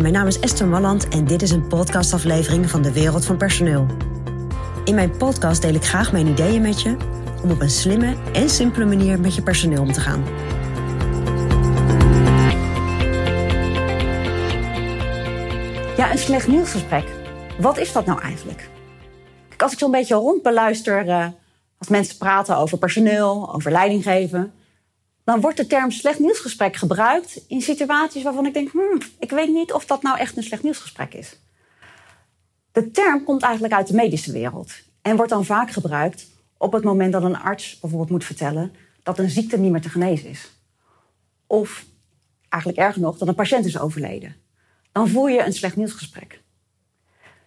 Mijn naam is Esther Malland en dit is een podcastaflevering van de Wereld van Personeel. In mijn podcast deel ik graag mijn ideeën met je om op een slimme en simpele manier met je personeel om te gaan. Ja, een slecht nieuwsgesprek. Wat is dat nou eigenlijk? Kijk, als ik zo'n beetje rondbeluister, uh, als mensen praten over personeel, over leidinggeven, dan wordt de term slecht nieuwsgesprek gebruikt in situaties waarvan ik denk, hmm, ik weet niet of dat nou echt een slecht nieuwsgesprek is. De term komt eigenlijk uit de medische wereld en wordt dan vaak gebruikt op het moment dat een arts bijvoorbeeld moet vertellen dat een ziekte niet meer te genezen is. Of eigenlijk erger nog, dat een patiënt is overleden. Dan voer je een slecht nieuwsgesprek.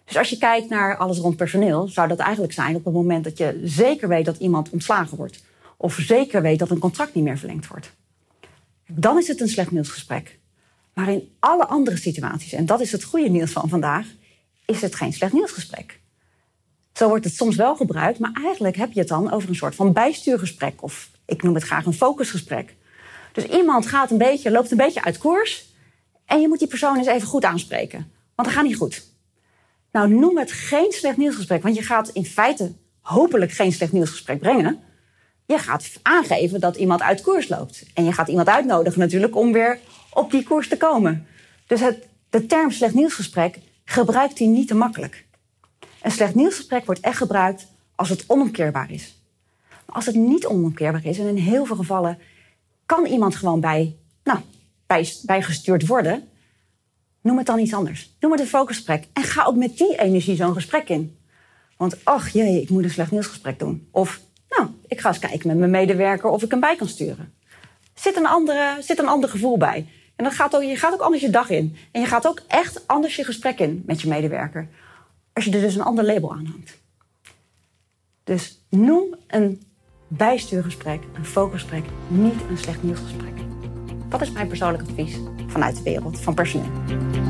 Dus als je kijkt naar alles rond personeel, zou dat eigenlijk zijn op het moment dat je zeker weet dat iemand ontslagen wordt of zeker weet dat een contract niet meer verlengd wordt. Dan is het een slecht nieuwsgesprek. Maar in alle andere situaties, en dat is het goede nieuws van vandaag, is het geen slecht nieuwsgesprek. Zo wordt het soms wel gebruikt, maar eigenlijk heb je het dan over een soort van bijstuurgesprek. Of ik noem het graag een focusgesprek. Dus iemand gaat een beetje, loopt een beetje uit koers. En je moet die persoon eens even goed aanspreken. Want dat gaat niet goed. Nou, noem het geen slecht nieuwsgesprek. Want je gaat in feite hopelijk geen slecht nieuwsgesprek brengen. Je gaat aangeven dat iemand uit koers loopt. En je gaat iemand uitnodigen natuurlijk om weer op die koers te komen. Dus het, de term slecht nieuwsgesprek gebruikt hij niet te makkelijk. Een slecht nieuwsgesprek wordt echt gebruikt als het onomkeerbaar is. Als het niet onomkeerbaar is, en in heel veel gevallen kan iemand gewoon bij, nou, bij, bijgestuurd worden, noem het dan iets anders. Noem het een focusgesprek. En ga ook met die energie zo'n gesprek in. Want ach jee, ik moet een slecht nieuwsgesprek doen. Of ik ga eens kijken met mijn medewerker of ik hem bij kan sturen. Zit een, andere, zit een ander gevoel bij. En dan gaat ook, je gaat ook anders je dag in. En je gaat ook echt anders je gesprek in met je medewerker. Als je er dus een ander label aan hangt. Dus noem een bijstuurgesprek, een focusgesprek, niet een slecht nieuwsgesprek. Dat is mijn persoonlijk advies vanuit de wereld van personeel.